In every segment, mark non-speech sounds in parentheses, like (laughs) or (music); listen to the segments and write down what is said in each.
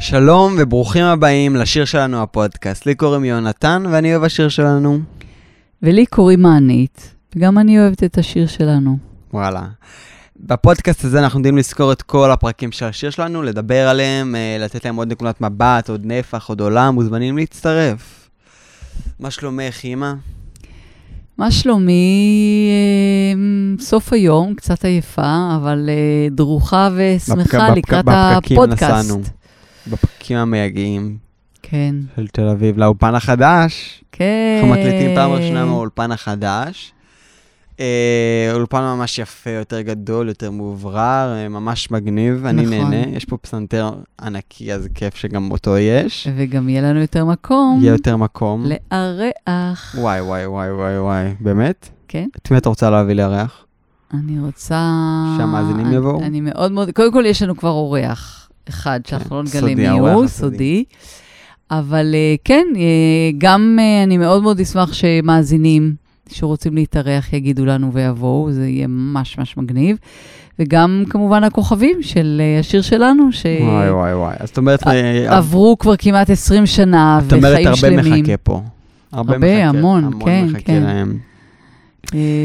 שלום וברוכים הבאים לשיר שלנו הפודקאסט. לי קוראים יונתן ואני אוהב השיר שלנו. ולי קוראים מענית, וגם אני אוהבת את השיר שלנו. וואלה. בפודקאסט הזה אנחנו יודעים לזכור את כל הפרקים של השיר שלנו, לדבר עליהם, אה, לתת להם עוד נקודת מבט, עוד נפח, עוד עולם, מוזמנים להצטרף. מה שלומך, אימא? מה שלומי? אה, סוף היום, קצת עייפה, אבל אה, דרוכה ושמחה בפק- לקראת בפקקים הפודקאסט. נסענו. בפרקים המייגעים כן, של תל אביב לאולפן החדש. כן. אנחנו מקליטים פעם ראשונה מהאולפן החדש. אה, אולפן ממש יפה, יותר גדול, יותר מאוברר, אה, ממש מגניב, אני נכון. נהנה. יש פה פסנתר ענקי, אז כיף שגם אותו יש. וגם יהיה לנו יותר מקום יהיה יותר מקום. לארח. וואי, וואי, וואי, וואי, וואי, באמת? כן, את מי את רוצה להביא לארח? אני רוצה... שהמאזינים אני- יבואו? אני מאוד מאוד... קודם כל, יש לנו כבר אורח אחד, שאנחנו לא נגלה מי הוא. סודי. אבל אה, כן, אה, גם אה, אני מאוד מאוד אשמח שמאזינים שרוצים להתארח יגידו לנו ויבואו, זה יהיה ממש ממש מגניב. וגם כמובן הכוכבים של השיר שלנו, וואי, וואי, וואי. אז את אומרת, שעברו כבר כמעט 20 שנה את אומרת וחיים הרבה שלמים. מחכה פה. הרבה, מחכה, המון, כן, מחכה כן. להם.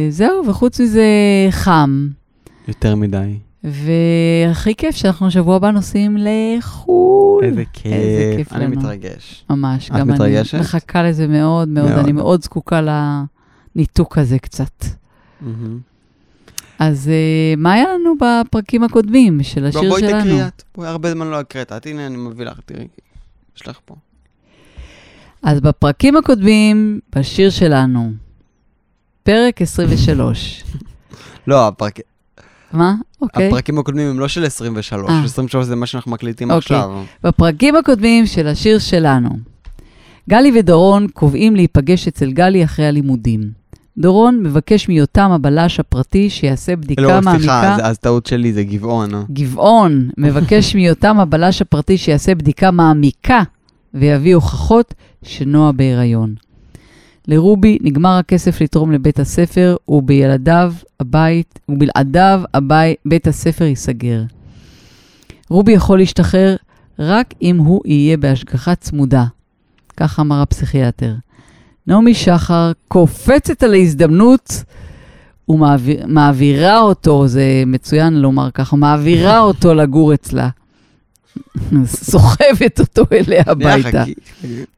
זהו, וחוץ מזה חם. יותר מדי. והכי כיף שאנחנו שבוע הבא נוסעים לחו"ל. איזה כיף. איזה כיף אני לנו. מתרגש. ממש, את גם מתרגשת? אני מחכה לזה מאוד מאוד, מאוד. אני מאוד זקוקה לניתוק הזה קצת. מהמם. אז אה, מה היה לנו בפרקים הקודמים של בוא, השיר בואי שלנו? תקריאי את. בואי, הרבה זמן לא הקראת. את, הנה, אני מביא לך, תראי. יש לך פה. אז בפרקים הקודמים, בשיר שלנו, פרק 23. (laughs) לא, הפרק... מה? אוקיי. הפרקים הקודמים הם לא של 23. אה. 23 זה מה שאנחנו מקליטים אוקיי. עכשיו. בפרקים הקודמים של השיר שלנו, גלי ודורון קובעים להיפגש אצל גלי אחרי הלימודים. דורון מבקש מיותם הבלש הפרטי שיעשה בדיקה לא, מעמיקה. סליחה, אז- אז טעות שלי, זה גבעון. אה. גבעון (laughs) מבקש מיותם הבלש הפרטי שיעשה בדיקה מעמיקה ויביא הוכחות שנועה בהיריון. לרובי נגמר הכסף לתרום לבית הספר, ובילדיו הבית, ובלעדיו הבית, בית הספר ייסגר. רובי יכול להשתחרר רק אם הוא יהיה בהשגחה צמודה. כך אמר הפסיכיאטר. נעמי שחר קופצת על ההזדמנות ומעבירה אותו, זה מצוין לומר ככה, מעבירה אותו לגור אצלה. סוחבת אותו אליה הביתה.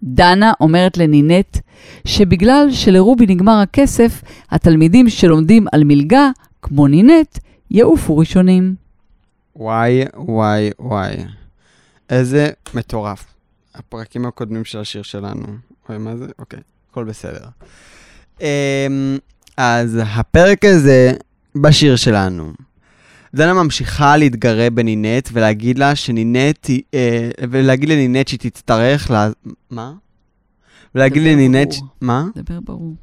דנה אומרת לנינט שבגלל שלרובי נגמר הכסף, התלמידים שלומדים על מלגה, כמו נינט, יעופו ראשונים. וואי, וואי, וואי. איזה מטורף. הפרקים הקודמים של השיר שלנו. אוי, מה זה? אוקיי, הכל בסדר. אמ, אז הפרק הזה בשיר שלנו. דנה ממשיכה להתגרה בנינט ולהגיד לה שנינט, היא- אה, ולהגיד לנינט שהיא תצטרך לה... מה? ולהגיד לנינט... ש-. מה? דבר ברור.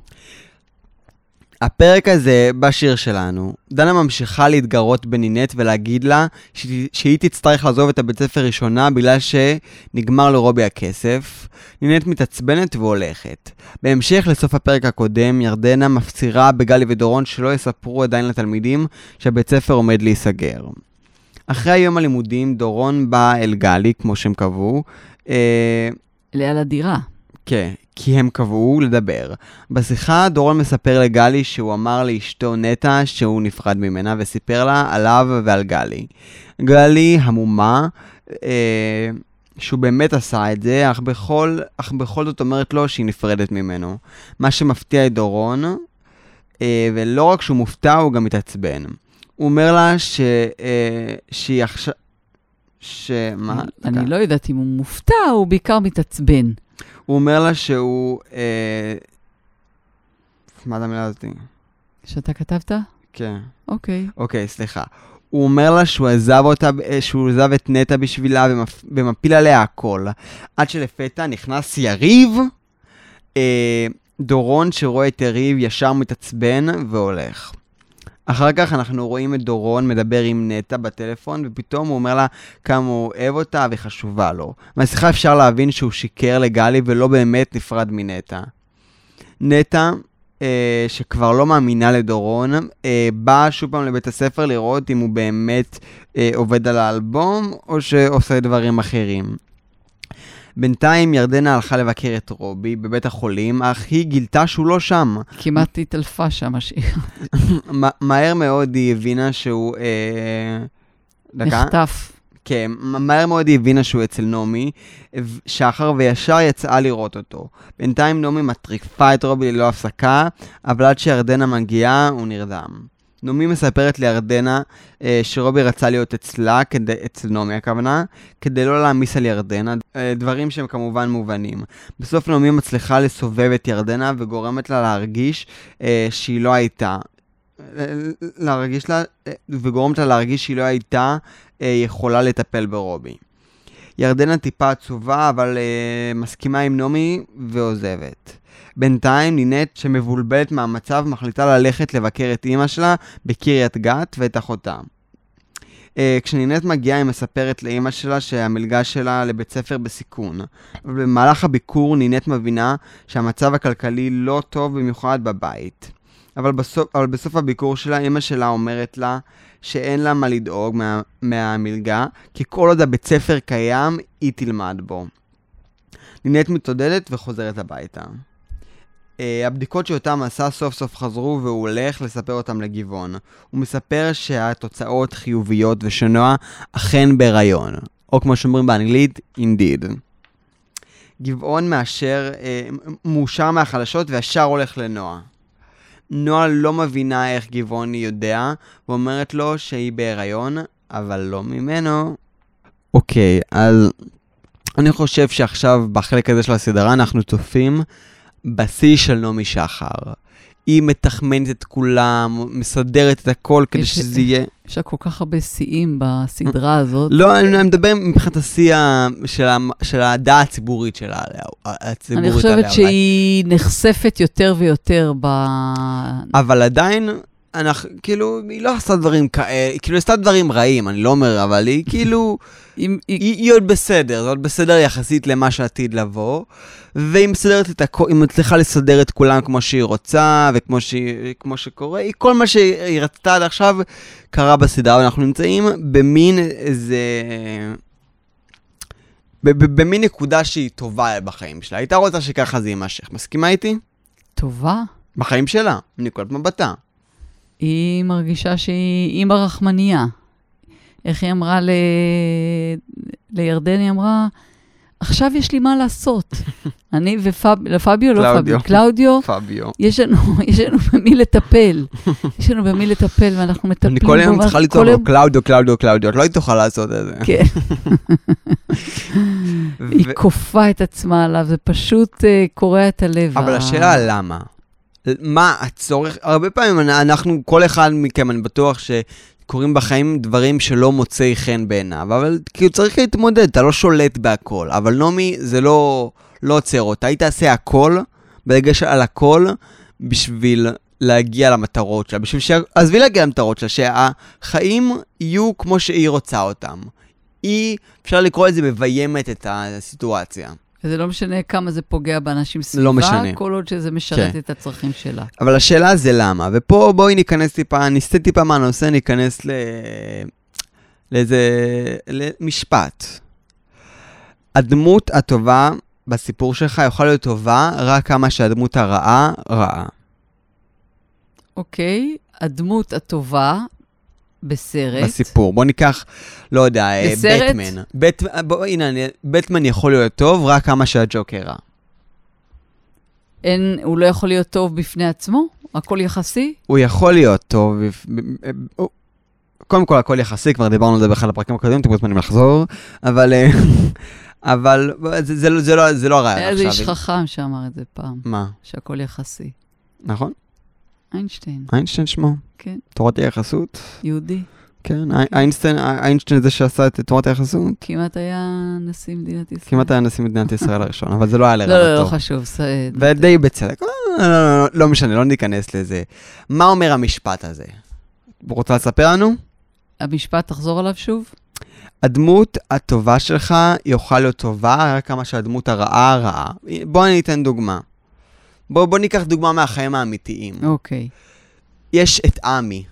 הפרק הזה בשיר שלנו, דנה ממשיכה להתגרות בנינט ולהגיד לה שהיא, שהיא תצטרך לעזוב את הבית ספר ראשונה בגלל שנגמר לרובי הכסף. נינט מתעצבנת והולכת. בהמשך לסוף הפרק הקודם, ירדנה מפצירה בגלי ודורון שלא יספרו עדיין לתלמידים שהבית ספר עומד להיסגר. אחרי היום הלימודים, דורון בא אל גלי, כמו שהם קבעו. אה, ליד הדירה. כן, כי הם קבעו לדבר. בשיחה דורון מספר לגלי שהוא אמר לאשתו נטע שהוא נפרד ממנה, וסיפר לה עליו ועל גלי. גלי המומה, אה, שהוא באמת עשה את זה, אך בכל, אך בכל זאת אומרת לו שהיא נפרדת ממנו. מה שמפתיע את דורון, אה, ולא רק שהוא מופתע, הוא גם מתעצבן. הוא אומר לה ש... אה, שהיא עכשיו... שמה? אני לא יודעת אם הוא מופתע, הוא בעיקר מתעצבן. הוא אומר לה שהוא... אה... מה זה המילה הזאתי? שאתה כתבת? כן. אוקיי. אוקיי, סליחה. הוא אומר לה שהוא עזב אותה, אה, שהוא עזב את נטע בשבילה ומפ... ומפיל עליה הכל. עד שלפתע נכנס יריב, אה, דורון שרואה את יריב ישר מתעצבן והולך. אחר כך אנחנו רואים את דורון מדבר עם נטע בטלפון, ופתאום הוא אומר לה כמה הוא אוהב אותה וחשובה לו. מהשיחה אפשר להבין שהוא שיקר לגלי ולא באמת נפרד מנטע. נטע, אה, שכבר לא מאמינה לדורון, אה, באה שוב פעם לבית הספר לראות אם הוא באמת אה, עובד על האלבום, או שעושה דברים אחרים. בינתיים ירדנה הלכה לבקר את רובי בבית החולים, אך היא גילתה שהוא לא שם. כמעט התעלפה שם השיר. (laughs) מהר מאוד היא הבינה שהוא... אה, דקה. נחטף. כן, מהר מאוד היא הבינה שהוא אצל נעמי, שחר וישר יצאה לראות אותו. בינתיים נעמי מטריפה את רובי ללא הפסקה, אבל עד שירדנה מגיעה, הוא נרדם. נעמי מספרת לירדנה אה, שרובי רצה להיות אצלה, כדי, אצל נעמי הכוונה, כדי לא להעמיס על ירדנה, אה, דברים שהם כמובן מובנים. בסוף נעמי מצליחה לסובב את ירדנה וגורמת לה להרגיש אה, שהיא לא הייתה. אה, להרגיש לה, אה, וגורמת לה להרגיש שהיא לא הייתה אה, יכולה לטפל ברובי. ירדנה טיפה עצובה, אבל אה, מסכימה עם נעמי ועוזבת. בינתיים נינט, שמבולבלת מהמצב, מחליטה ללכת לבקר את אימא שלה בקריית גת ואת אחותה. אה, כשנינט מגיעה היא מספרת לאימא שלה שהמלגה שלה לבית ספר בסיכון. במהלך הביקור נינט מבינה שהמצב הכלכלי לא טוב במיוחד בבית. אבל בסוף, אבל בסוף הביקור שלה, אימא שלה אומרת לה שאין לה מה לדאוג מה, מהמלגה, כי כל עוד הבית ספר קיים, היא תלמד בו. נינט מתעודדת וחוזרת הביתה. Uh, הבדיקות שאותם עשה סוף סוף חזרו והוא הולך לספר אותם לגבעון. הוא מספר שהתוצאות חיוביות ושנועה אכן בהיריון, או כמו שאומרים באנגלית, indeed. גבעון מאשר, uh, מאושר מהחדשות וישר הולך לנועה. נועה לא מבינה איך גבעון יודע, ואומרת לו שהיא בהיריון, אבל לא ממנו. אוקיי, אז אני חושב שעכשיו בחלק הזה של הסדרה אנחנו צופים בשיא של נעמי שחר. היא מתחמנת את כולם, מסדרת את הכל כדי יש- שזה יהיה... יש לה כל כך הרבה שיאים בסדרה הזאת. לא, אני מדבר מבחינת השיא של של הדעה הציבורית שלה, עליה, הציבורית אני חושבת עליה. שהיא נחשפת יותר ויותר ב... אבל עדיין, אנחנו, כאילו, היא לא עשתה דברים כאלה, כאילו, היא עשתה דברים רעים, אני לא אומר, אבל היא כאילו, (laughs) אם- היא- היא, היא עוד בסדר, זה עוד בסדר יחסית למה שעתיד לבוא, והיא מסדרת את הכל, היא מצליחה לסדר את כולם כמו שהיא רוצה, וכמו שהיא, כמו שקורה, היא, כל מה שהיא רצתה עד עכשיו קרה בסדרה, ואנחנו נמצאים במין איזה... במין נקודה שהיא טובה בחיים שלה. הייתה רוצה שככה זה יימשך. מסכימה איתי? טובה. בחיים שלה, מנקודת מבטה. היא מרגישה שהיא אימא רחמנייה. איך היא אמרה ל... לירדן, היא אמרה, עכשיו יש לי מה לעשות. (laughs) אני ופביו, פביו, לא. פביו, קלאודיו, פביו. יש לנו, (laughs) יש לנו במי לטפל. יש לנו במי לטפל, ואנחנו מטפלים אני כל יום בו, צריכה לצעוק לו, קלאודיו, קלאודיו, קלאודיו, את לא היית תוכל לעשות את זה. כן, (laughs) היא כופה את עצמה עליו, זה פשוט אה, קורע את הלב. אבל השאלה למה? מה הצורך? הרבה פעמים אנ- אנחנו, כל אחד מכם, אני בטוח שקורים בחיים דברים שלא מוצאי חן בעיניו, אבל כאילו צריך להתמודד, אתה לא שולט בהכל. אבל נעמי, זה לא, לא עוצר אותה, היא תעשה הכל, בדגש על הכל, בשביל להגיע למטרות שלה, בשביל ש... עזבי להגיע למטרות שלה, שהחיים יהיו כמו שהיא רוצה אותם. היא, אפשר לקרוא לזה מביימת את הסיטואציה. וזה לא משנה כמה זה פוגע באנשים סביבה, לא משנה. כל עוד שזה משרת כן. את הצרכים שלה. אבל השאלה זה למה, ופה בואי ניכנס טיפה, נסטה טיפה מהנושא, ניכנס ל... לאיזה... למשפט. הדמות הטובה בסיפור שלך יכולה להיות טובה רק כמה שהדמות הרעה, רעה. אוקיי, הדמות הטובה בסרט. בסיפור. בוא ניקח, לא יודע, אה, בסרט? בטמן. בט... בוא, הנה, בטמן יכול להיות טוב רק כמה שהג'וקר רע. אין, הוא לא יכול להיות טוב בפני עצמו? הכל יחסי? הוא יכול להיות טוב. הוא- קודם כל, הכל יחסי, כבר דיברנו על זה באחד הפרקים הקודמים, אתם מוזמנים לחזור, אבל... אה, (laughs) אבל זה, זה, לא- זה, לא, זה לא הרעיון היה איזה עכשיו. איש חכם שאמר את זה פעם, מה? שהכל יחסי. נכון? איינשטיין, איינשטיין שמו. כן, תורת היחסות. יהודי. כן, אי- איינשטיין, איינשטיין זה שעשה את תורת היחסות. כמעט היה נשיא מדינת ישראל. כמעט היה נשיא מדינת ישראל הראשון, אבל זה לא היה לא, לא, לא לרעתו. חשוב. ודי בצדק. לא, לא, לא, לא משנה, לא ניכנס לזה. מה אומר המשפט הזה? רוצה לספר לנו? המשפט, תחזור עליו שוב? הדמות הטובה שלך יוכל להיות טובה רק כמה שהדמות הרעה רעה. בוא אני אתן דוגמה. בוא, בוא ניקח דוגמה מהחיים האמיתיים. אוקיי. יש את עמי.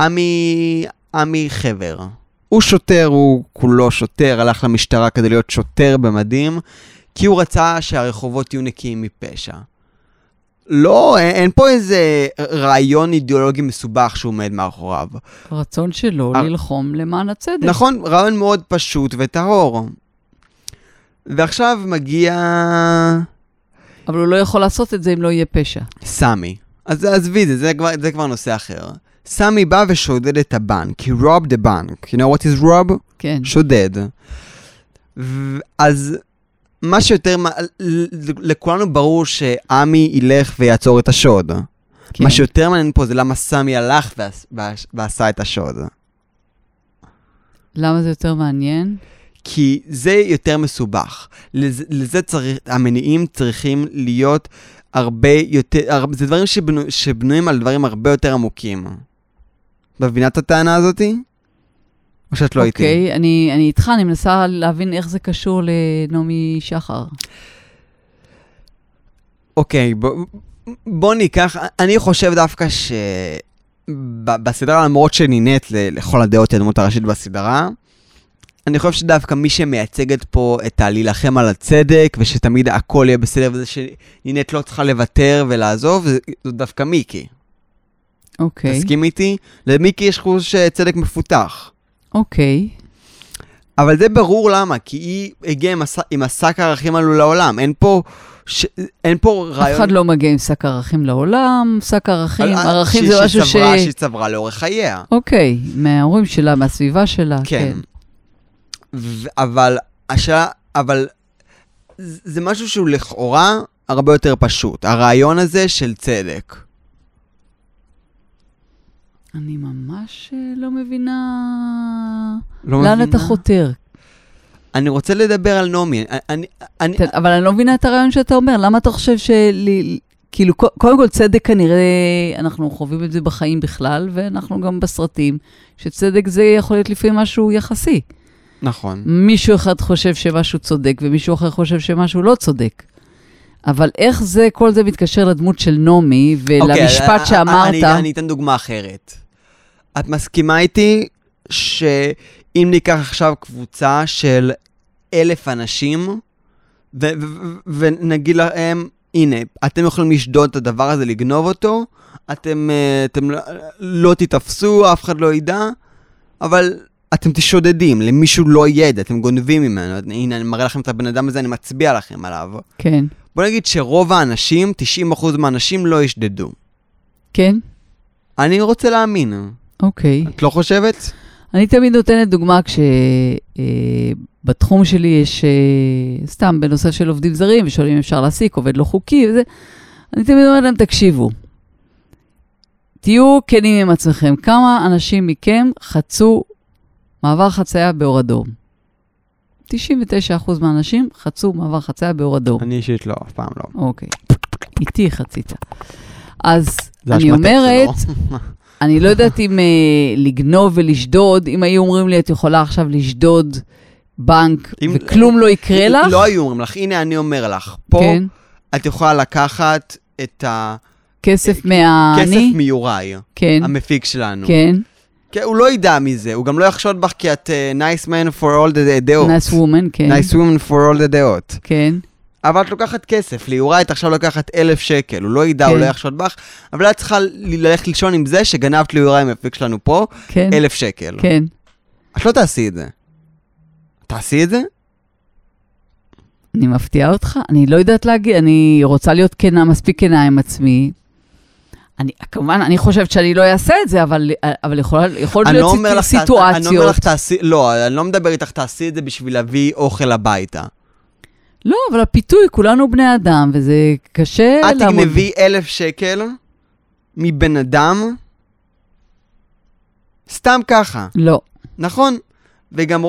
עמי, עמי חבר. הוא שוטר, הוא כולו שוטר, הלך למשטרה כדי להיות שוטר במדים, כי הוא רצה שהרחובות יהיו נקיים מפשע. לא, אין, אין פה איזה רעיון אידיאולוגי מסובך שהוא עומד מאחוריו. הרצון שלו אה. ללחום למען הצדק. נכון, רעיון מאוד פשוט וטהור. ועכשיו מגיע אבל הוא לא יכול לעשות את זה אם לא יהיה פשע. סמי. אז עזבי את זה, זה כבר, זה כבר נושא אחר. סמי בא ושודד את הבנק, he robbed the bank. You know what is rob? כן. שודד. ו- אז מה שיותר, לכולנו ברור שעמי ילך ויעצור את השוד. כן. מה שיותר מעניין פה זה למה סמי הלך ועש- ועש- ועשה את השוד. למה זה יותר מעניין? כי זה יותר מסובך. לזה, לזה צריך, המניעים צריכים להיות הרבה יותר, הר, זה דברים שבנו, שבנויים על דברים הרבה יותר עמוקים. מבינה את הטענה הזאתי? או שאת לא איתי? אוקיי, אני, אני איתך, אני מנסה להבין איך זה קשור לנעמי שחר. אוקיי, בוא, בוא ניקח, אני חושב דווקא שבסדרה, למרות שנינט ל- לכל הדעות היא הדמות הראשית בסדרה, אני חושב שדווקא מי שמייצגת פה את הלהילחם על הצדק, ושתמיד הכל יהיה בסדר, וזה שנינט לא צריכה לוותר ולעזוב, זו דווקא מיקי. אוקיי, תסכים איתי? למיקי יש חוש צדק מפותח. אוקיי. אבל זה ברור למה, כי היא הגיעה עם, הש... עם השק הערכים האלו לעולם. אין פה, ש... אין פה אף רעיון... אחד לא מגיע עם שק ערכים לעולם, שק ערכים, על- ערכים ש- זה משהו ש... שהיא צברה לאורך חייה. אוקיי, מההורים שלה, מהסביבה שלה, כן. כן. אבל השאלה, אבל זה משהו שהוא לכאורה הרבה יותר פשוט. הרעיון הזה של צדק. אני ממש אה, לא מבינה לא לאן מבינה? אתה חותר. אני רוצה לדבר על נעמי. אני, אני, אני, אבל אני לא מבינה את הרעיון שאתה אומר, למה אתה חושב של... כאילו, קודם כל, צדק כנראה, אנחנו חווים את זה בחיים בכלל, ואנחנו גם בסרטים, שצדק זה יכול להיות לפעמים משהו יחסי. נכון. מישהו אחד חושב שמשהו צודק, ומישהו אחר חושב שמשהו לא צודק. אבל איך זה, כל זה מתקשר לדמות של נעמי, ולמשפט אוקיי, שאמרת, אני, אני אתן דוגמה אחרת. את מסכימה איתי שאם ניקח עכשיו קבוצה של אלף אנשים, ו- ו- ו- ונגיד להם, הנה, אתם יכולים לשדוד את הדבר הזה, לגנוב אותו, אתם, אה, אתם לא- לא תתפסו, אף אחד לא ידע, אבל אתם תשודדים, למישהו לא ידע, אתם גונבים ממנו. הנה, אני מראה לכם את הבן אדם הזה, אני מצביע לכם עליו. כן, בוא נגיד שרוב האנשים, 90% מהאנשים לא ישדדו. כן, אני רוצה להאמין. אוקיי. את לא חושבת? אני תמיד נותנת דוגמה כשבתחום שלי יש, אה, סתם בנושא של עובדים זרים, ושואלים אם אפשר להעסיק עובד לא חוקי וזה, אני תמיד אומרת להם, תקשיבו, תהיו כנים עם עצמכם, כמה אנשים מכם חצו מעבר חצייה באור אדום? 99% מהאנשים חצו מעבר חצייה באור אדום. אני אישית לא, אף פעם לא. אוקיי. איתי חצית. אז אני אומרת. אני לא יודעת אם אה, לגנוב ולשדוד, אם היו אומרים לי, את יכולה עכשיו לשדוד בנק אם- וכלום לא יקרה לך, לא היו אומרים לך, הנה אני אומר לך, פה כן, את יכולה לקחת את כסף הכסף מהעני, מיוראי, כן, המפיק שלנו. כן, כן, הוא לא ידע מזה, הוא גם לא יחשוד בך כי את uh, nice man for all the דעות. nice woman, כן, nice woman for all the דעות. כן, אבל את לוקחת כסף, ליוראי את עכשיו לוקחת אלף שקל, הוא לא ידע, הוא כן. לא יחשוד בך, אבל את צריכה ללכת לישון עם זה שגנבת ליוראי המפיק שלנו פה כן, אלף שקל. כן. את לא תעשי את זה. תעשי את זה? אני מפתיעה אותך? אני לא יודעת להגיד, אני רוצה להיות כנה, מספיק כנה עם עצמי. אני, כמובן, אני חושבת שאני לא אעשה את זה, אבל, אבל יכול, יכול לא להיות אומר סיט- לך, תע- אני לא אומר סיטואציות. לך תעשי, לא, אני לא מדבר איתך, תעשי את זה בשביל להביא אוכל הביתה. לא, אבל הפיתוי, כולנו בני אדם, וזה קשה את תגנבי אלף שקל מבן אדם, סתם ככה, לא. נכון? וגם...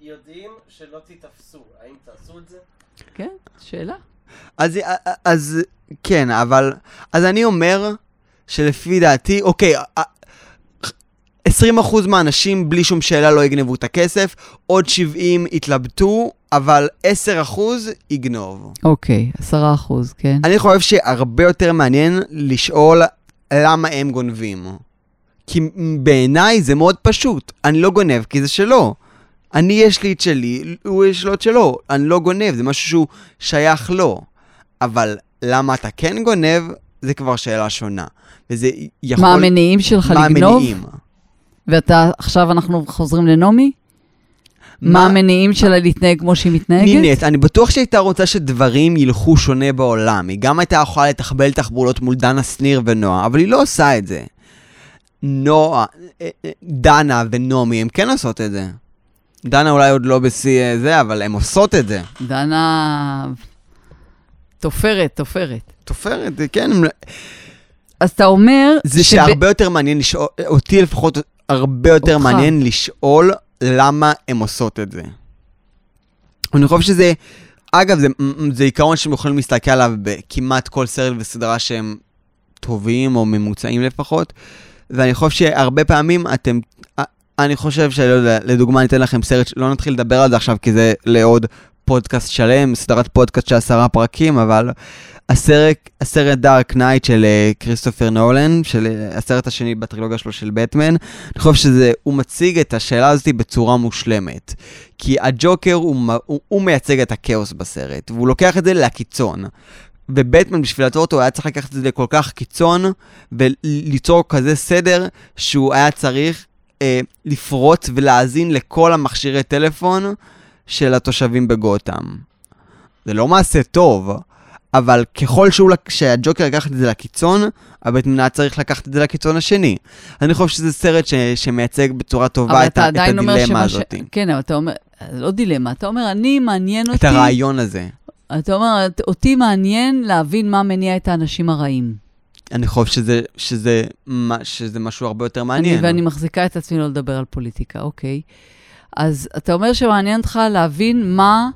יודעים שלא תיתפסו, האם תעשו את זה? כן, שאלה. אז, אז כן, אבל... אז אני אומר שלפי דעתי, אוקיי, 20% מהאנשים בלי שום שאלה לא יגנבו את הכסף, עוד 70 יתלבטו, אבל 10% יגנוב. אוקיי, עשרה אחוז, כן. אני חושב שהרבה יותר מעניין לשאול למה הם גונבים. כי בעיניי זה מאוד פשוט. אני לא גונב כי זה שלו. אני יש לי את שלי, הוא יש לו את שלו. אני לא גונב, זה משהו שהוא שייך לו. אבל למה אתה כן גונב, זה כבר שאלה שונה. וזה יכול... מה המניעים שלך מה לגנוב? המניעים? ואתה, עכשיו אנחנו חוזרים לנעמי? מה המניעים שלה להתנהג כמו שהיא מתנהגת? נינת, אני בטוח שהייתה רוצה שדברים ילכו שונה בעולם. היא גם הייתה יכולה לתחבל תחבולות מול דנה שניר ונועה, אבל היא לא עושה את זה. נועה, אה, אה, דנה ונעמי, הן כן עושות את זה. דנה אולי עוד לא בשיא אה, זה, אבל הן עושות את זה. דנה... תופרת, תופרת. תופרת, כן. אז אתה אומר... זה שב- שהרבה יותר מעניין לשאול, אותי לפחות הרבה יותר אותך. מעניין לשאול למה הן עושות את זה. אני חושב שזה, אגב, זה, זה עיקרון שהם יכולים להסתכל עליו בכמעט כל סרט וסדרה שהם טובים או ממוצעים לפחות, ואני חושב שהרבה פעמים אתם, אני חושב שלא יודע, לדוגמה אני אתן לכם סרט, לא נתחיל לדבר על זה עכשיו כי זה לעוד פודקאסט שלם, סדרת פודקאסט של עשרה פרקים, אבל הסרט, הסרט Dark Knight של אה, כריסטופר נולן, של אה, הסרט השני בטרילוגיה שלו של בטמן, אני חושב שזה, הוא מציג את השאלה הזאת בצורה מושלמת. כי הג'וקר הוא, הוא, הוא מייצג את הכאוס בסרט, והוא לוקח את זה לקיצון. ובטמן בשביל לעצור אותו היה צריך לקחת את זה לכל כך קיצון, וליצור כזה סדר שהוא היה צריך אה, לפרוץ ולהאזין לכל המכשירי טלפון של התושבים בגותם. זה לא מעשה טוב, אבל ככל שהוא, שהג'וקר לקח את זה לקיצון, הבטמן היה צריך לקחת את זה לקיצון השני. אני חושב שזה סרט ש, שמייצג בצורה טובה את, ה- את הדילמה שמה ש... הזאת. כן, אבל אתה אומר, לא דילמה, אתה אומר, אני מעניין אותי... את הרעיון הזה. אתה אומר, אותי מעניין להבין מה מניע את האנשים הרעים. אני חושב שזה, שזה, מה- שזה משהו הרבה יותר מעניין. אני, ואני מחזיקה את עצמי לא לדבר על פוליטיקה, אוקיי. אז אתה אומר שמעניין אותך להבין מה...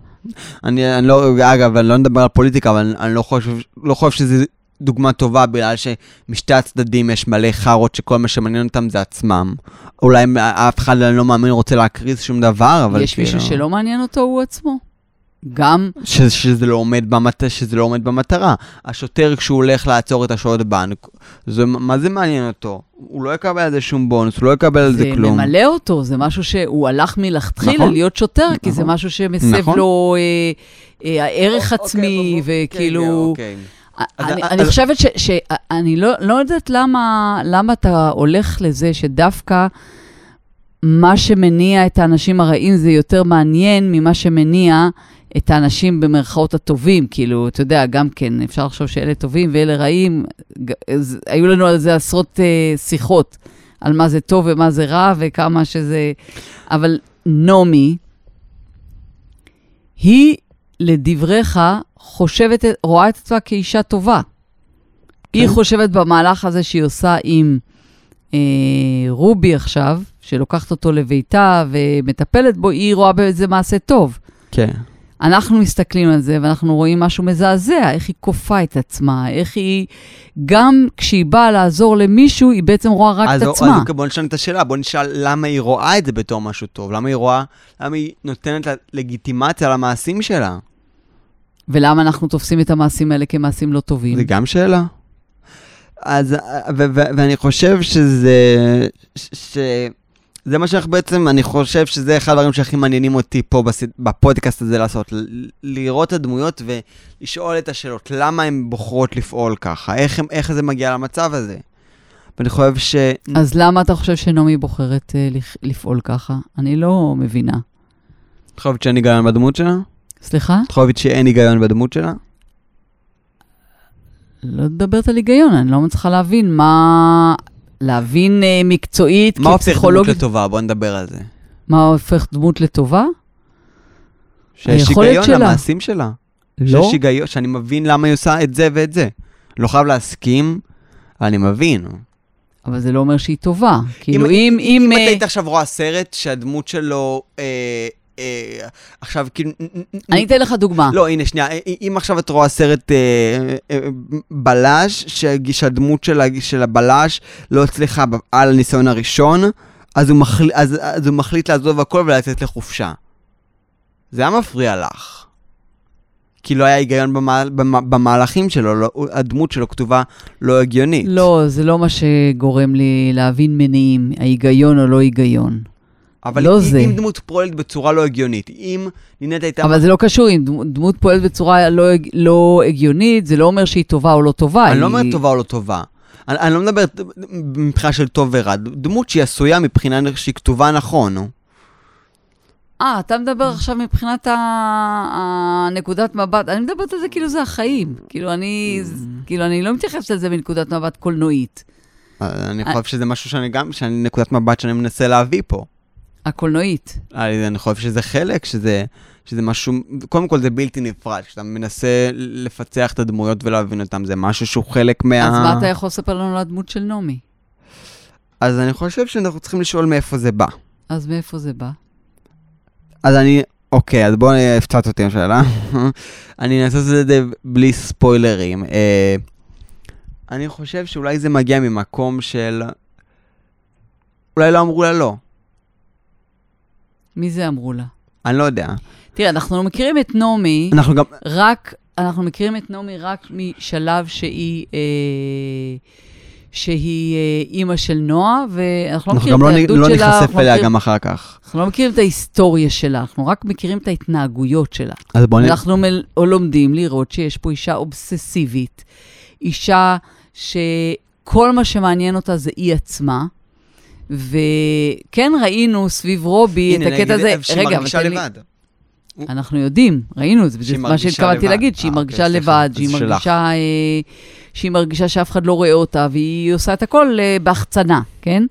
אני, אני לא, אגב, אני לא מדבר על פוליטיקה, אבל אני, אני לא חושב, לא חושב שזה דוגמה טובה, בגלל שמשתי הצדדים יש מלא חארות שכל מה שמעניין אותם זה עצמם. אולי אף אחד אני לא מאמין רוצה להקריז שום דבר, אבל יש מישהו כאילו- שלא מעניין אותו, הוא עצמו. גם, ש, שזה, לא עומד במט... שזה לא עומד במטרה. השוטר, כשהוא הולך לעצור את השוד בנק, זה, מה זה מעניין אותו? הוא לא יקבל על זה שום בונוס, הוא לא יקבל על זה זה כלום. ממלא אותו, זה משהו שהוא הלך מלכתחילה נכון. להיות שוטר, כי זה נכון. משהו שמסב נכון. לו אה, אה, הערך אוקיי, עצמי, אוקיי, וכאילו... אוקיי. אז- אני, אז- אני אז- חושבת ש... ש אני לא, לא יודעת למה, למה אתה הולך לזה שדווקא מה שמניע את האנשים הרעים זה יותר מעניין ממה שמניע את האנשים במרכאות הטובים. כאילו, אתה יודע, גם כן, אפשר לחשוב שאלה טובים ואלה רעים. אז היו לנו על זה עשרות אה, שיחות, על מה זה טוב ומה זה רע וכמה שזה... אבל נעמי, היא, לדבריך, חושבת, רואה את עצמה כאישה טובה. היא כן. חושבת במהלך הזה שהיא עושה עם אה, רובי עכשיו, שלוקחת אותו לביתה ומטפלת בו, היא רואה בזה מעשה טוב. כן. אנחנו מסתכלים על זה ואנחנו רואים משהו מזעזע, איך היא כופה את עצמה, איך היא, גם כשהיא באה לעזור למישהו, היא בעצם רואה רק אז, את עצמה. אז בוא נשאל את השאלה, בוא נשאל למה היא רואה את זה בתור משהו טוב, למה היא רואה, למה היא נותנת לגיטימציה למעשים שלה. ולמה אנחנו תופסים את המעשים האלה כמעשים לא טובים? זה גם שאלה. אז, ו- ו- ואני חושב שזה, ש- ש... זה מה שאנחנו בעצם, אני חושב שזה אחד הדברים שהכי מעניינים אותי פה בסד... בפודקאסט הזה לעשות, ל- לראות את הדמויות ולשאול את השאלות, למה הן בוחרות לפעול ככה, איך, הם, איך זה מגיע למצב הזה. ואני חושב ש... אז למה אתה חושב שנעמי בוחרת אה, לפ- לפעול ככה? אני לא מבינה. את חושבת שאין היגיון בדמות שלה? סליחה? את חושבת שאין היגיון בדמות שלה? לא מדברת על היגיון, אני לא מצליחה להבין מה... להבין אה, מקצועית, מה הופך דמות כפסיכולוגית, לטובה? בוא נדבר על זה. מה הופך דמות לטובה? שיש היגיון שלה. למעשים שלה. לא. שיש היגיון, שאני מבין למה היא עושה את זה ואת זה. לא חייב להסכים, אבל אני מבין. אבל זה לא אומר שהיא טובה. כאילו, אם... אם, אם, אם אה, את היית עכשיו רואה סרט שהדמות שלו, אה, אה, עכשיו כאילו... אני אתן לך דוגמה. לא, הנה, שנייה, אה, אם עכשיו את רואה סרט אה, אה, בלש, שהדמות של, של הבלש לא הצליחה על הניסיון הראשון, אז הוא, מחל, אז, אז הוא מחליט לעזוב הכל ולצאת לחופשה. זה היה מפריע לך. כי לא היה היגיון במה, במה, במהלכים שלו, לא, הדמות שלו כתובה לא הגיונית. לא, זה לא מה שגורם לי להבין מניעים, ההיגיון או לא היגיון. אבל לא אם, זה. אם דמות פועלת בצורה לא הגיונית, אם נינת הייתה... אבל זה לא קשור, אם דמו- דמות פועלת בצורה לא, לא הגיונית, זה לא אומר שהיא טובה או לא טובה. אני לא היא- אומר טובה או לא טובה. אני, אני לא מדבר מבחינה של טוב ורע, דמות שהיא עשויה מבחינה שהיא כתובה נכון. אה, אתה מדבר עכשיו מבחינת הנקודת מבט, אני מדברת על זה כאילו זה החיים. כאילו אני, Mm. כאילו אני לא מתייחסת לזה מנקודת מבט קולנועית. אני חושב שזה משהו שאני גם, שאני נקודת מבט שאני מנסה להביא פה. הקולנועית. אני אני חושב שזה חלק, שזה, שזה משהו, קודם כל זה בלתי נפרד, כשאתה מנסה לפצח את הדמויות ולהבין אותן, זה משהו שהוא חלק מה... אז מה אתה יכול לספר לנו על הדמות של נעמי? אז אני חושב שאנחנו צריכים לשאול מאיפה זה בא. אז מאיפה זה בא? אז אני, אוקיי, אז בואו הפתעת אותי עם השאלה. (laughs) אני אנסה לעשות את זה בלי ספוילרים. אה, אני חושב שאולי זה מגיע ממקום של... אולי לא אמרו לה לא. מי זה אמרו לה? אני לא יודע. תראה, אנחנו מכירים את נעמי, אנחנו גם... רק, אנחנו מכירים את נעמי רק משלב שהיא, אה, שהיא אה, אימא של נועה, ואנחנו לא מכירים גם את לא, הילדות לא שלה, אנחנו, אליה מכירים, גם אחר כך. אנחנו לא מכירים את ההיסטוריה שלה, אנחנו רק מכירים את ההתנהגויות שלה. אז בואו נ... אנחנו מל... לומדים לראות שיש פה אישה אובססיבית, אישה שכל מה שמעניין אותה זה היא עצמה. וכן ראינו סביב רובי הנה, את הקטע הזה, שהיא רגע, מרגישה תן לי, לבד. אנחנו יודעים, ראינו את זה, בדיוק מה שהתכוונתי לבד. להגיד, שהיא אה, מרגישה אוקיי, לבד, שהיא. מרגישה, אה, שהיא מרגישה שאף אחד לא רואה אותה, והיא עושה את הכל אה, בהחצנה, כן?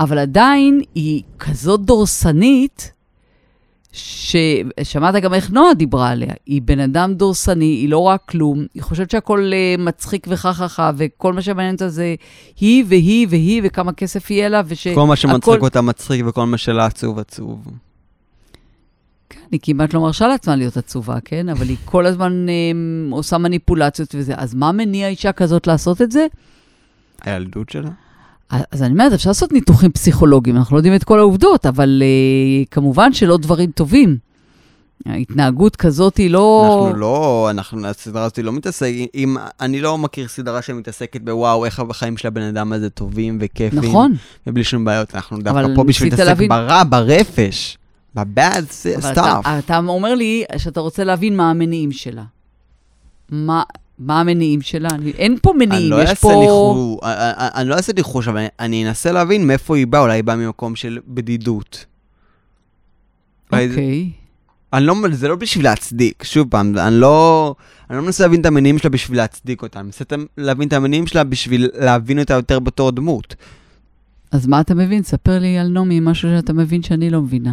אבל עדיין היא כזאת דורסנית, ששמעת גם איך נועה דיברה עליה. היא בן אדם דורסני, היא לא רואה כלום, היא חושבת שהכל אה, מצחיק וחככה, וכל מה שמעניין אותה זה היא והיא והיא, וכמה כסף יהיה לה, וש... כל מה שמצחיק הכל- אותה מצחיק וכל מה שלה עצוב עצוב. כן, היא כמעט לא מרשה לעצמה להיות עצובה, כן? אבל היא כל הזמן אה, עושה מניפולציות וזה. אז מה מניע אישה כזאת לעשות את זה? הילדות שלה? אז אני אומרת, אפשר לעשות ניתוחים פסיכולוגיים, אנחנו לא יודעים את כל העובדות, אבל uh, כמובן שלא דברים טובים. ההתנהגות כזאת היא לא... אנחנו לא, אנחנו, הסדרה הזאת לא מתעסקת, אם, אני לא מכיר סדרה שמתעסקת בוואו, איך החיים של הבן אדם הזה טובים וכיפים. נכון, ובלי שום בעיות, אנחנו דווקא פה בשביל להתעסק להבין- ברע, ברפש, אבל stuff. אתה, אתה אומר לי שאתה רוצה להבין מה המניעים שלה. מה, מה המניעים שלה? אני, אין פה אני מניעים, לא יש פה... ניחוש, אני- אני לא אעשה ניחוש, אבל אני- אני אנסה להבין מאיפה היא באה, אולי היא באה ממקום של בדידות. אוקיי. אני לא, זה לא בשביל להצדיק, שוב פעם, אני לא, אני לא מנסה להבין את המניעים שלה בשביל להצדיק אותה, אני מנסה להבין את המניעים שלה בשביל להבין אותה יותר בתור דמות. אז מה אתה מבין? ספר לי על נעמי משהו שאתה מבין שאני לא מבינה.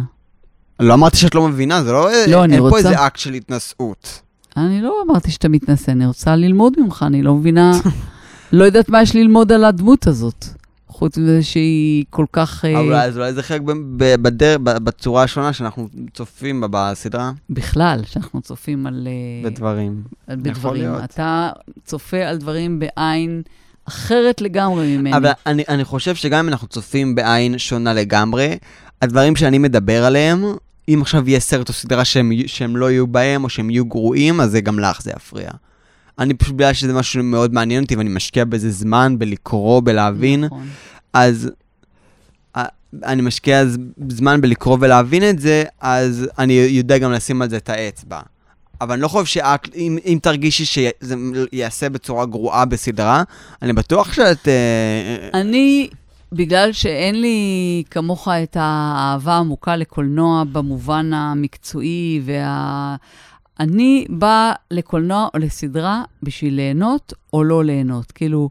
לא אמרתי שאת לא מבינה, זה לא, לא, אני אין פה רוצה- איזה אקט של התנשאות. אני לא אמרתי שאתה מתנשא, אני רוצה ללמוד ממך, אני לא מבינה, לא יודעת מה יש ללמוד על הדמות הזאת. חוץ מזה שהיא כל כך... אה, אבל אז אולי זה חלק בצורה השונה שאנחנו צופים בה בסדרה, בכלל, שאנחנו צופים על... אה, בדברים. בדברים. אתה צופה על דברים בעין אחרת לגמרי ממני. אבל אני, אני חושב שגם אם אנחנו צופים בעין שונה לגמרי, הדברים שאני מדבר עליהם, אם עכשיו יהיה סרט או סדרה שהם, שהם לא יהיו בהם, או שהם יהיו גרועים, אז זה גם לך זה יפריע. אני פשוט בגלל שזה משהו שמאוד מעניין אותי, ואני משקיע בזה זמן, בלקרוא, בלהבין, נכון. אז אני משקיע זמן בלקרוא ולהבין את זה, אז אני יודע גם לשים על זה את האצבע. אבל אני לא חושב שאקט, אם, אם תרגישי שזה ייעשה בצורה גרועה בסדרה, אני בטוח שאת... אה, אני, בגלל שאין לי כמוך את האהבה העמוקה לקולנוע במובן המקצועי וה... אני באה לקולנוע או לסדרה בשביל ליהנות או לא ליהנות. כאילו,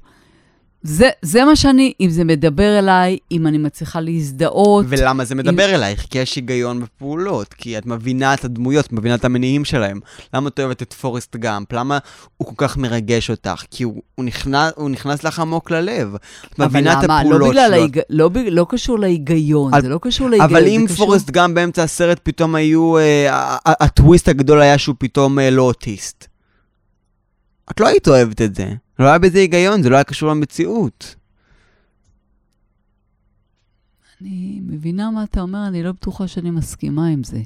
זה, זה מה שאני, אם זה מדבר אליי, אם אני מצליחה להזדהות. ולמה זה מדבר אלייך? כי יש היגיון בפעולות, כי את מבינה את הדמויות, מבינה את המניעים שלהם. למה את אוהבת את פורסט גאמפ? למה הוא כל כך מרגש אותך? כי הוא, הוא, נכנס, הוא נכנס לך עמוק ללב. את מבינה את אבל למה? הפעולות לא שלו. ההיג... לא, ב... לא קשור להיגיון, על- זה לא קשור להיגיון. אבל אם קשור... פורסט גאמפ באמצע הסרט פתאום היו... אה, הטוויסט הגדול היה שהוא פתאום אה, לא אוטיסט. את לא היית אוהבת את זה. לא היה בזה היגיון, זה לא היה קשור למציאות. אני מבינה מה אתה אומר, אני לא בטוחה שאני מסכימה עם זה.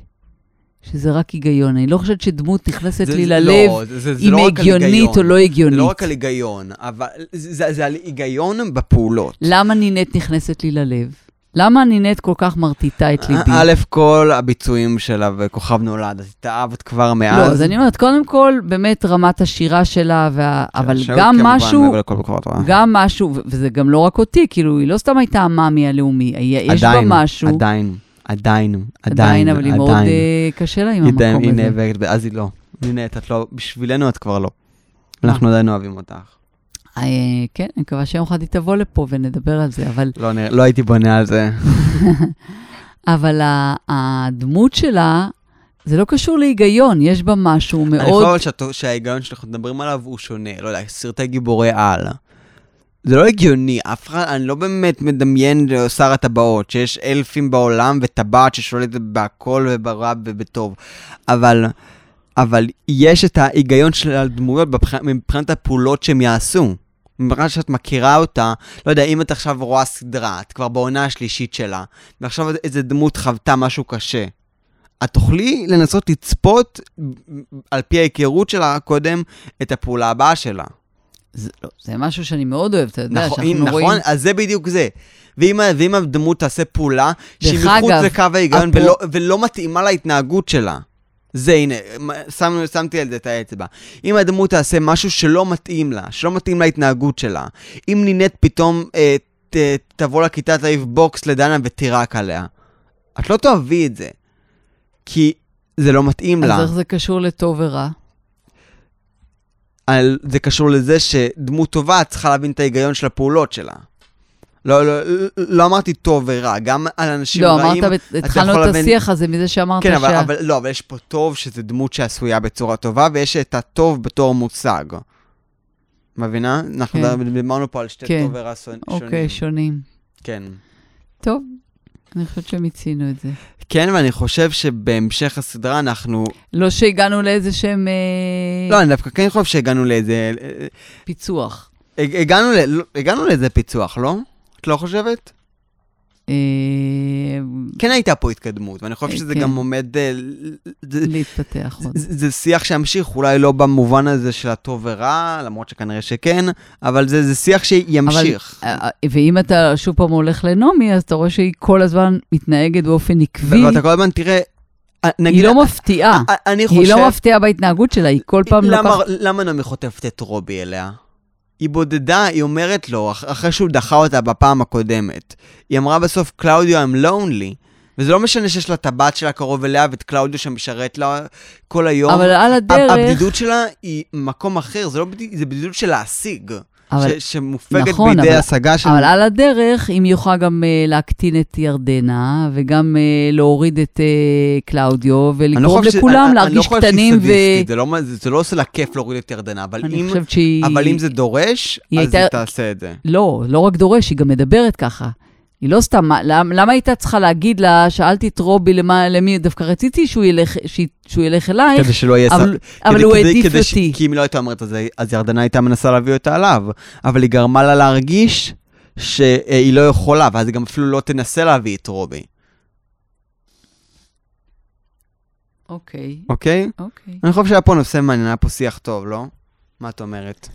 שזה רק היגיון. אני לא חושבת שדמות נכנסת זה- לי זה- ללב, לא, זה- זה- זה אם לא היא על הגיונית. או לא זה הגיונית. לא רק על היגיון, אבל זה, זה, זה על היגיון בפעולות. למה נינט נכנסת לי ללב? למה נינט כל כך מרטיטה את ליבי? א', כל הביצועים שלה וכוכב נולד, אז התאהבת כבר מאז. לא, אז אני אומרת, קודם כל, באמת רמת השירה שלה, וה... אבל גם משהו. גם משהו, וזה גם לא רק אותי, כאילו, היא לא סתם הייתה המאמי הלאומי, היא- יש בה משהו. עדיין, עדיין, עדיין, עדיין, אבל היא מאוד אה, קשה לה עם היא המקום היא הזה. נאבקת, אז היא לא. נינט, את לא, בשבילנו את כבר לא. אנחנו עדיין אוהבים אותך. אה, כן, אני מקווה שיום אחד היא תבוא לפה ונדבר על זה, אבל, לא נראה- לא הייתי בונה על זה. (laughs) אבל הדמות שלה, זה לא קשור להיגיון, יש בה משהו אני מאוד... חושב אבל שהת- שההיגיון שאנחנו מדברים עליו הוא שונה. לא יודע, סרטי גיבורי על. זה לא הגיוני, אף אחד, אני לא באמת מדמיין שר הטבעות, שיש אלפים בעולם וטבעת ששולטת בהכל וברע ובטוב. אבל, אבל יש את ההיגיון של הדמויות מבחינת הפעולות שהם יעשו. מבחינת שאת מכירה אותה, לא יודע, אם את עכשיו רואה סדרה, את כבר בעונה השלישית שלה, ועכשיו איזה דמות חוותה משהו קשה. את תוכלי לנסות לצפות, על פי ההיכרות שלה קודם, את הפעולה הבאה שלה. זה, לא, זה משהו שאני מאוד אוהבת, אתה יודע, נכון, שאנחנו נכון, רואים... אז זה בדיוק זה. ואם, ואם הדמות תעשה פעולה שהיא מחוץ לקו ההיגיון הפרו- ולא, ולא מתאימה להתנהגות שלה. זה, הנה, שם, שמתי על זה את האצבע. אם הדמות תעשה משהו שלא מתאים לה, שלא מתאים להתנהגות שלה, אם נינט פתאום אה, ת, תבוא לכיתה, תעיף בוקס לדנה ותירק עליה, את לא תאהבי את זה. כי זה לא מתאים לה. אז איך זה קשור לטוב ורע? על, זה קשור לזה שדמות טובה צריכה להבין את ההיגיון של הפעולות שלה. לא, לא, לא, לא אמרתי טוב ורע, גם על אנשים לא, רעים. אמרת, אתה התחלנו את להבין- השיח הזה מזה שאמרת כן, אבל, שה... אבל, לא, אבל יש פה טוב שזה דמות שעשויה בצורה טובה, ויש את הטוב בתור מושג. מבינה? אנחנו כן. דיברנו פה על שתי כן. טוב ורע שונ- שונים. אוקיי, שונים. כן. טוב, אני חושבת שמיצינו את זה. כן, ואני חושב שבהמשך הסדרה אנחנו... לא שהגענו לאיזה שהם אה, לא, אני דווקא כן חושב שהגענו לאיזה... פיצוח. הגענו, ל... לא, הגענו לאיזה פיצוח, לא? את לא חושבת? אה, כן הייתה פה התקדמות, ואני חושב אה, שזה כן. גם עומד... אה, להתפתח עוד. זה, שיח שימשיך, אולי לא במובן הזה של הטוב ורע, למרות שכנראה שכן, אבל זה, שיח שימשיך. ואם אתה שוב פעם הולך לנעמי, אז אתה רואה שהיא כל הזמן מתנהגת באופן עקבי. ואתה כל הזמן תראה, אה, נגיד... היא לא מפתיעה. היא לא מפתיעה בהתנהגות שלה, היא כל פעם לוקחת... למה נעמי חוטפת את רובי אליה? היא בודדה, היא אומרת לו, אח- אחרי שהוא דחה אותה בפעם הקודמת. היא אמרה בסוף, קלאודיו, I'm lonely. וזה לא משנה שיש לה את הבת שלה קרוב אליה ואת קלאודיו שמשרת לה כל היום. אבל על הדרך... הבדידות שלה היא מקום אחר, זה לא בדידות, זה בדידות של להשיג. אבל- ש- שמופגת נכון, בידי אבל- השגה של... אבל על הדרך, אם יכולה גם uh, להקטין את ירדנה, וגם uh, להוריד את uh, קלאודיו, אני לא ולגרום חושב ש- לכולם אני- אני לא להרגיש חושב שהיא קטנים, ו... סדיסטית, זה לא- זה לא עושה לה כיף להוריד את ירדנה, אבל אם- שהיא... אבל אם זה דורש, היא אז הייתה- היא תעשה את זה. לא, לא רק דורש, היא גם מדברת ככה. היא לא סתם, מה- למ, למה הייתה צריכה להגיד לה, שאלתי את רובי למה, למי, דווקא רציתי שהוא ילך, שהיא- שהוא ילך אלייך, כדי שלא יהיה... אבל, ס- אבל כדי- הוא העדיף כדי ש- אותי. כי אם היא לא הייתה אומרת את זה, אז ירדנה הייתה מנסה להביא אותה עליו. אבל היא גרמה לה להרגיש שהיא לא יכולה, ואז היא גם אפילו לא תנסה להביא את רובי, אוקיי, אוקיי? אוקיי. אני חושב שהיה פה נושא מעניין, היה פה שיח טוב, לא? מה את אומרת?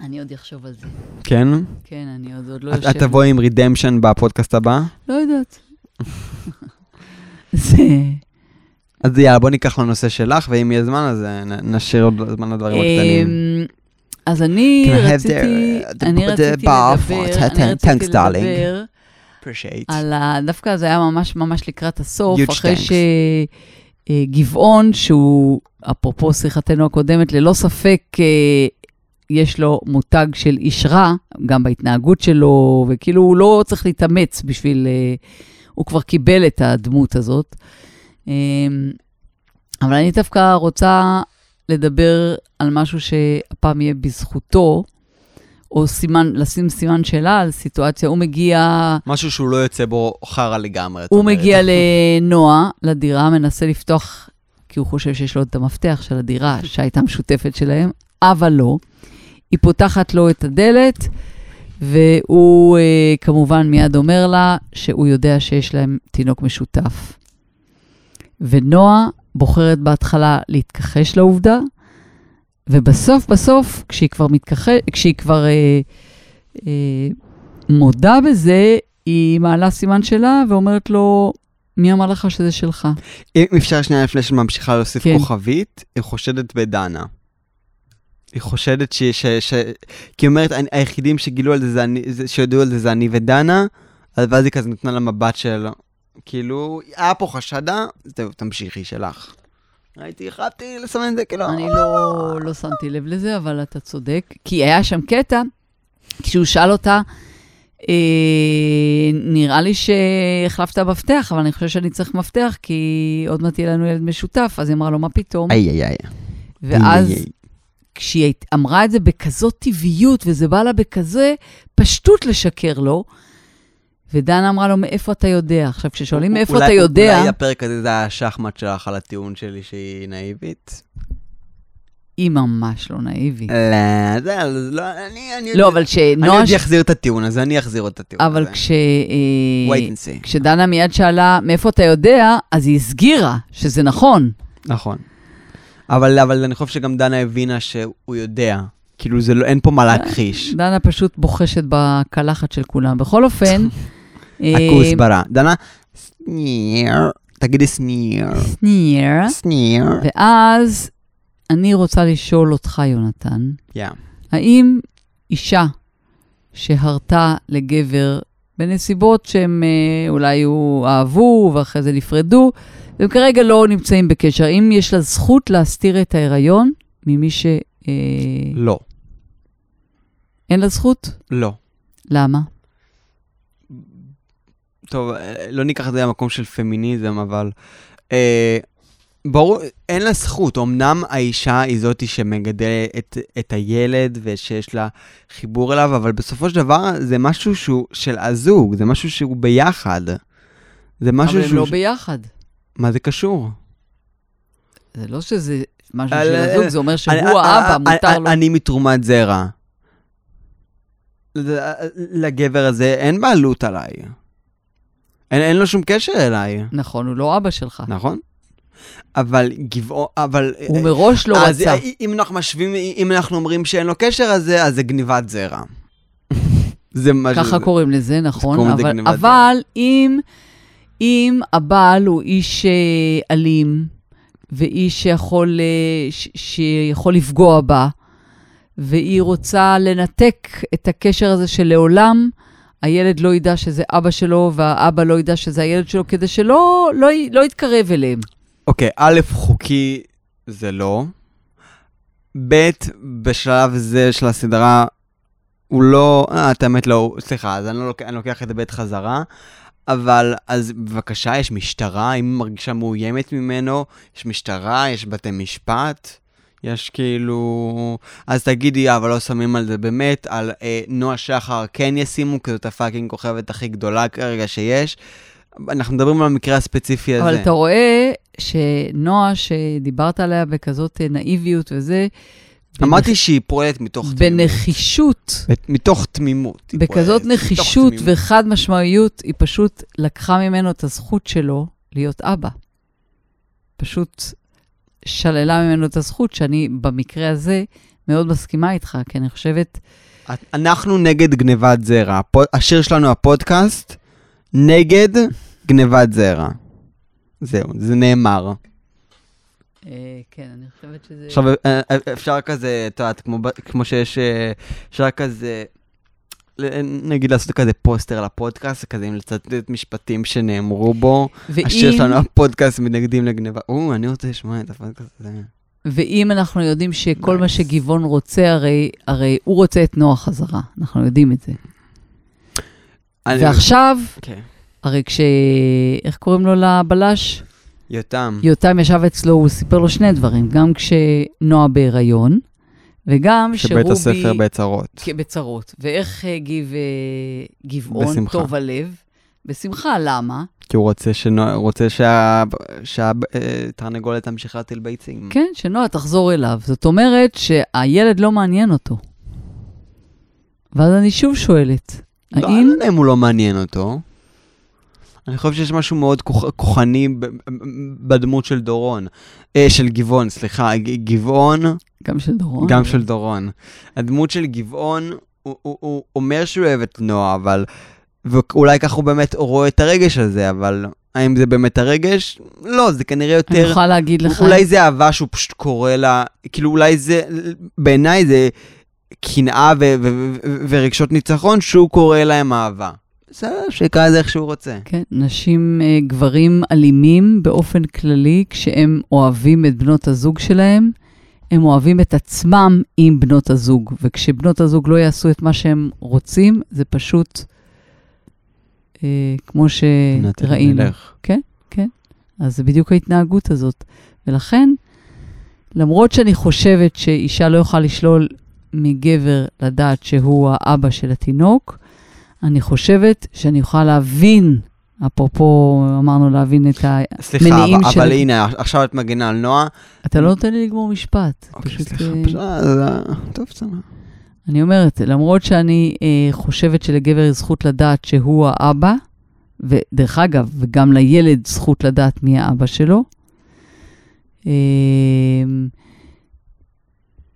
אני עוד אחשוב על זה. כן? כן, אני עוד, עוד לא יושבת. את תבואי עם רידמפשן בפודקאסט הבא? לא יודעת. (laughs) זה... אז יאללה, בוא ניקח לנושא שלך, ואם יהיה זמן, אז אה, נשאיר עוד זמן לדברים הקטנים. אמ, אז אני רציתי, אני רציתי לדבר, אני thanks, רציתי darling. לדבר Appreciate. על ה... דווקא זה היה ממש ממש לקראת הסוף, אחרי. שגבעון, שהוא, אפרופו שיחתנו הקודמת, ללא ספק אה, יש לו מותג של איש רע, גם בהתנהגות שלו, וכאילו הוא לא צריך להתאמץ בשביל... אה, הוא כבר קיבל את הדמות הזאת. אה, אבל אני דווקא רוצה לדבר על משהו שהפעם יהיה בזכותו, או סימן, לשים סימן שאלה על סיטואציה. הוא מגיע... משהו שהוא לא יוצא בו חרא לגמרי. הוא. מגיע (laughs) לנועה, לדירה, מנסה לפתוח, כי הוא חושב שיש לו את המפתח של הדירה שהייתה משותפת שלהם, אבל לא. היא פותחת לו את הדלת, והוא אה, כמובן מיד אומר לה שהוא יודע שיש להם תינוק משותף. ונועה בוחרת בהתחלה להתכחש לעובדה, ובסוף בסוף, כשהיא כבר מתכחש, כשהיא כבר אה, אה, מודה בזה, היא מעלה סימן שלה ואומרת לו, מי אמר לך שזה שלך? אם אפשר שנייה לפני שממשיכה להוסיף כן. כוכבית, היא חושדת בדנה. היא חושדת ש... ש, ש כי היא אומרת, "אני- היחידים שגילו על זה, זה אני, שידעו על זה זה אני ודנה, אז ואז היא כזה נתנה לה מבט של, כאילו, היה פה חשדה, זהו, תמשיכי שלך. הייתי, החלטתי לסמן את זה כאילו... אני לא, לא שמתי לב לזה, אבל אתה צודק. כי היה שם קטע, כשהוא שאל אותה, אה, נראה לי שהחלפת מפתח, אבל אני חושב שאני צריך מפתח, כי עוד מעט יהיה לנו ילד משותף. אז היא אמרה לו, מה פתאום? איי איי איי. ואז איי, איי. כשהיא אמרה את זה בכזאת טבעיות, וזה בא לה בכזה פשטות לשקר לו, ודנה אמרה לו, מאיפה אתה יודע? עכשיו, כששואלים מאיפה אולי- אתה יודע, אולי הפרק הזה זה השחמט שלך על הטיעון שלי שהיא נאיבית? היא ממש לא נאיבית. לא, זה לא, אני... אני לא, אבל אני כשנועה... עוד אחזיר את הטיעון הזה, אני אחזיר את הטיעון הזה. אבל כש... אה, wait and see. כשדנה מיד שאלה, מאיפה אתה יודע? אז היא הסגירה שזה נכון. נכון. אבל, אבל אני חושב שגם דנה הבינה שהוא יודע. כאילו, זה לא, אין פה מה להכחיש. דנה פשוט בוחשת בקלחת של כולם. בכל אופן... (laughs) אה, הכוסברה. דנה, שניר, תגידי שניר. שניר. שניר. ואז אני רוצה לשאול אותך, יונתן, יא. האם אישה שהרתה לגבר בנסיבות שהם אה, אולי הוא אהבו ואחרי זה נפרדו, והם כרגע לא נמצאים בקשר, האם יש לה זכות להסתיר את ההיריון ממי ש... אה, לא. אין לה זכות? לא. למה? טוב, אה, לא ניקח את זה למקום של פמיניזם, אבל... אה, ברור, אין לה זכות. אמנם האישה היא זאתי שמגדלת את, את הילד ושיש לה חיבור אליו, אבל בסופו של דבר זה משהו שהוא של הזוג, זה משהו שהוא ביחד. זה משהו אבל הם שהוא... לא ביחד. מה זה קשור? זה לא שזה משהו של הזוג, זה אומר שהוא האבא, מותר לו. אני מתרומת זרע. לגבר הזה אין בעלות עליי. אין, אין לו שום קשר אליי, נכון, הוא לא אבא שלך. נכון? אבל גבעו... אבל... הוא מראש לא אז רצה. אם אנחנו משווים, אם אנחנו אומרים שאין לו קשר, אז זה, אז זה גניבת זרע. (laughs) זה משהו... ככה קוראים לזה, נכון, אבל, אבל אם, אם הבעל הוא איש אה, אלים, ואיש שיכול, אה, שיכול לפגוע בה, והיא רוצה לנתק את הקשר הזה שלעולם הילד לא ידע שזה אבא שלו, והאבא לא ידע שזה הילד שלו, כדי שלא לא, לא יתקרב אליהם. אוקיי, א', חוקי זה לא. ב', בשלב זה של הסדרה, הוא לא... אה, את האמת לא... סליחה, אז אני, לא אני לוקח את ב' חזרה. אבל, אז בבקשה, יש משטרה, אם היא מרגישה מאוימת ממנו, יש משטרה, יש בתי משפט, יש כאילו... אז תגידי, "אה, אבל לא שמים על זה באמת, על אה, נועה שחר כן ישימו, כי זאת הפאקינג כוכבת הכי גדולה כרגע שיש. אנחנו מדברים על המקרה הספציפי הזה. אבל אתה רואה שנועה, שדיברת עליה בכזאת אה, נאיביות וזה, אמרתי שהיא פועלת מתוך תמימות. בנחישות, מתוך תמימות. בכזאת פועלת, נחישות. וחד משמעיות, היא פשוט לקחה ממנו את הזכות שלו להיות אבא. פשוט שללה ממנו את הזכות, שאני במקרה הזה מאוד מסכימה איתך, כי אני חושבת, אנחנו נגד גנבת זרע. השיר שלנו, הפודקאסט, נגד גנבת זרע. זהו, זה נאמר. אה, כן, אני חושבת שזה... עכשיו, אה, אה, אפשר כזה, את יודעת, כמו כמו שיש, אפשר כזה, נגיד לעשות כזה פוסטר לפודקאסט, כזה עם לצטט משפטים שנאמרו בו. השיר ואם, שלנו, הפודקאסט, מתנגדים לגניבה. או, אני רוצה לשמוע את הפודקאסט הזה. ואם אנחנו יודעים שכל מה Nice. שגבעון רוצה, הרי, הרי הוא רוצה את נועה חזרה, אנחנו יודעים את זה. אני- ועכשיו, כן. הרי כש... איך קוראים לו לבלש? יותם. יותם ישב אצלו, הוא סיפר לו שני דברים, גם כשנועה בהיריון, וגם שרובי... שבית הספר בצרות. בצרות. ואיך הגיב אה, גבעון, בשמחה. טוב הלב? בשמחה, למה? כי הוא רוצה, שנו, רוצה שהתרנגולת תמשיך להטיל ביצים. כן, שנועה תחזור אליו. זאת אומרת שהילד לא מעניין אותו. ואז אני שוב שואלת, לא, אני האם... לא יודע אם הוא לא מעניין אותו. אני חושב שיש משהו מאוד כוח- כוחני בדמות של דורון. אה, של גבעון, סליחה, גבעון, גם של דורון. גם של דורון. הדמות של גבעון, הוא, הוא, הוא אומר שהוא אוהב את נועה, אבל... ואולי ככה הוא באמת רואה את הרגש הזה, אבל האם זה באמת הרגש? לא, זה כנראה אני יותר... יכולה להגיד לך... אולי זה אהבה שהוא פשוט קורא לה, כאילו אולי זה, בעיניי זה קנאה ו- ו- ו- ורגשות ניצחון שהוא קורא להם אהבה. בסדר, שיקרא לזה איך שהוא רוצה. כן, נשים, אה, גברים אלימים באופן כללי, כשהם אוהבים את בנות הזוג שלהם, הם אוהבים את עצמם עם בנות הזוג. וכשבנות הזוג לא יעשו את מה שהם רוצים, זה פשוט אה, כמו שראינו. מלך. אז זה בדיוק ההתנהגות הזאת. ולכן, למרות שאני חושבת שאישה לא יכולה לשלול מגבר לדעת שהוא האבא של התינוק, אני חושבת שאני יכולה להבין, אפרופו, אמרנו להבין את ה... סליחה, של- אבל הנה, עכשיו את מגינה על נועה. אתה לא נותן לי לגמור משפט. אוקיי, פשוט, סליחה, אה, פשוט... אה, טוב, בסדר. אני אומרת, למרות שאני אה, חושבת שלגבר יש זכות לדעת שהוא האבא, ודרך אגב, וגם לילד זכות לדעת מי האבא שלו, אה,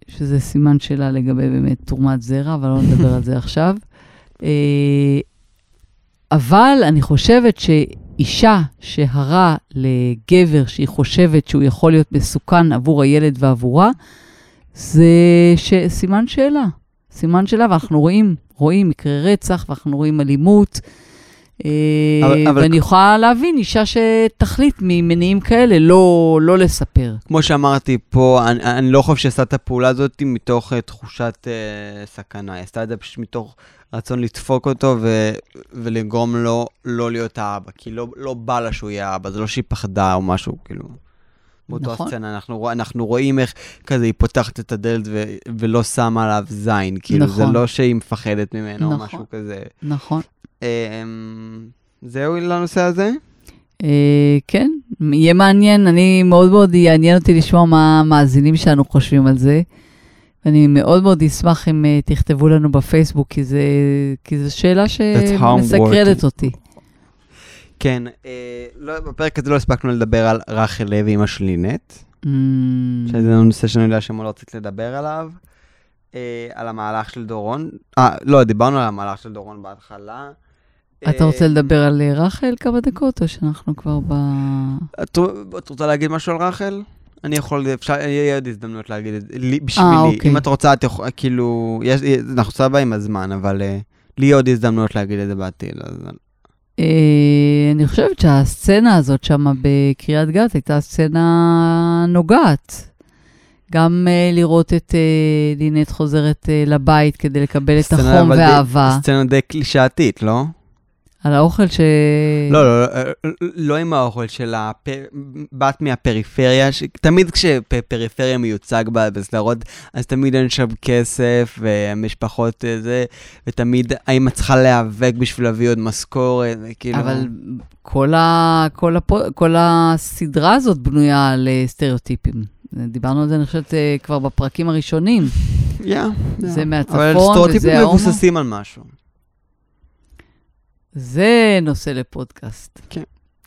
שזה סימן שאלה לגבי באמת תרומת זרע, אבל לא נדבר על זה עכשיו. אה, אבל אני חושבת שאישה שהרה לגבר שהיא חושבת שהוא יכול להיות מסוכן עבור הילד ועבורה, זה ש... סימן שאלה. סימן שאלה, ואנחנו רואים, רואים מקרי רצח, ואנחנו רואים אלימות. אה, אבל- אבל- ואני יכולה להבין אישה שתחליט ממניעים כאלה, לא, לא לספר. כמו שאמרתי פה, אני, אני לא חושב שעשתה את הפעולה הזאת מתוך uh, תחושת uh, סכנה, היא עשתה את זה פשוט מתוך רצון לדפוק אותו ו, ולגרום לו לא להיות האבא, כי לא, לא בא לה שהוא יהיה האבא, זה לא שהיא פחדה או משהו, כאילו. באותו נכון. הסצנה אנחנו, אנחנו רואים איך כזה היא פותחת את הדלת ו, ולא שמה עליו זין, כאילו, זה נכון. לא שהיא מפחדת ממנו או נכון. משהו כזה. נכון. אמ, זהו לנושא הזה? אה, כן, יהיה מעניין, אני מאוד מאוד יעניין אותי לשמוע מה המאזינים שלנו חושבים על זה. ואני מאוד מאוד אשמח אם אה, תכתבו לנו בפייסבוק, כי זה, כי זו שאלה שמסקרנת working. אותי. כן, אה, לא, בפרק הזה לא הספקנו לדבר על רחל לוי, אמא של לינט. Mm, שזה נושא שאני יודע שמאוד רצית לדבר עליו. אה, על המהלך של דורון. אה, לא, דיברנו על המהלך של דורון בהתחלה. אתה אה, רוצה לדבר על אה, רחל כמה דקות, או שאנחנו כבר ב... את רוצה להגיד משהו על רחל? אני יכול, אפשר, יהיה עוד הזדמנות להגיד את זה, לי- בשבילי. אוקיי. אם את רוצה, את יכולה, כאילו, יש, אנחנו סבבה עם הזמן, אבל אה, לי יהיה עוד הזדמנות להגיד את זה בעתיד. אז... אה, אני חושבת שהסצנה הזאת שם בקריית גת הייתה סצנה נוגעת. גם אה, לראות את אה, לינט חוזרת אה, לבית כדי לקבל את החום והאהבה. סצנה די קלישאתית, לא? על האוכל ש... לא, לא, לא, לא, עם האוכל של הבת מהפריפריה, ש- תמיד כשפריפריה מיוצג בסדרות, אז תמיד אין שם כסף, והמשפחות אה, זה, ותמיד האמא צריכה להיאבק בשביל להביא עוד משכורת, וכאילו... אבל כל, ה... כל, הפו... כל הסדרה הזאת בנויה על אה, סטריאוטיפים. דיברנו על זה, אני חושבת, אה, כבר בפרקים הראשונים. Yeah, (laughs) yeah. זה מהצפון, אבל וזה סטריאוטיפים ההומו. מבוססים על משהו. זה נושא לפודקאסט.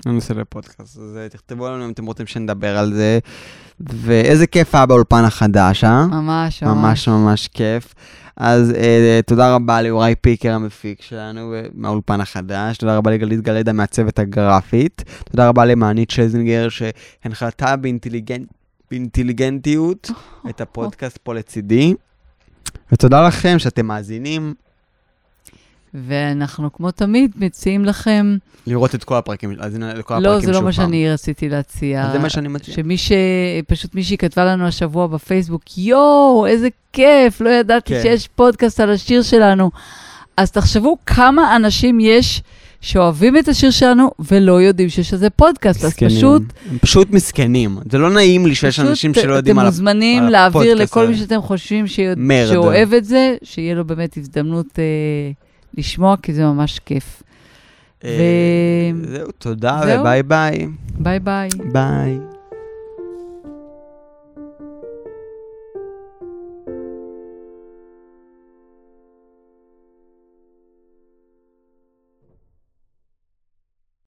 זה נושא לפודקאסט, אז אה, תכתבו לנו אם אתם רוצים שנדבר על זה. ואיזה כיף היה באולפן החדש, אה? ממש, ממש ממש כיף. אז אה, תודה רבה ליוראי פיקר המפיק שלנו אה, מהאולפן החדש, תודה רבה לגלית גלדה מהצוות הגרפית, תודה רבה למענית שלזינגר שהנחתה באינטליגנט, באינטליגנטיות (laughs) את הפודקאסט פה לצידי. ותודה לכם שאתם מאזינים, ואנחנו, כמו תמיד, מציעים לכם... לראות את כל הפרקים, להאזין לכל הפרקים לא, זה לא שוב מה פעם. שאני רציתי להציע. אז זה מה שאני מציע. שמי ש... פשוט מישהי כתבה לנו השבוע בפייסבוק, יואו, איזה כיף, לא ידעתי כן. שיש פודקאסט על השיר שלנו. אז תחשבו כמה אנשים יש שאוהבים את השיר שלנו ולא יודעים שיש לזה פודקאסט. אז מסכנים. פשוט, הם פשוט מסכנים. זה לא נעים לי שיש פשוט אנשים שלא יודעים על אתם ה... מוזמנים על להעביר הפודקאסט לכל מי. שאתם חושבים. מרד. שאוהב את זה, שיהיה לו באמת הזדמנות אה, לשמוע, כי זה ממש כיף. אה, ו- זהו, תודה זהו. וביי ביי. ביי ביי. ביי.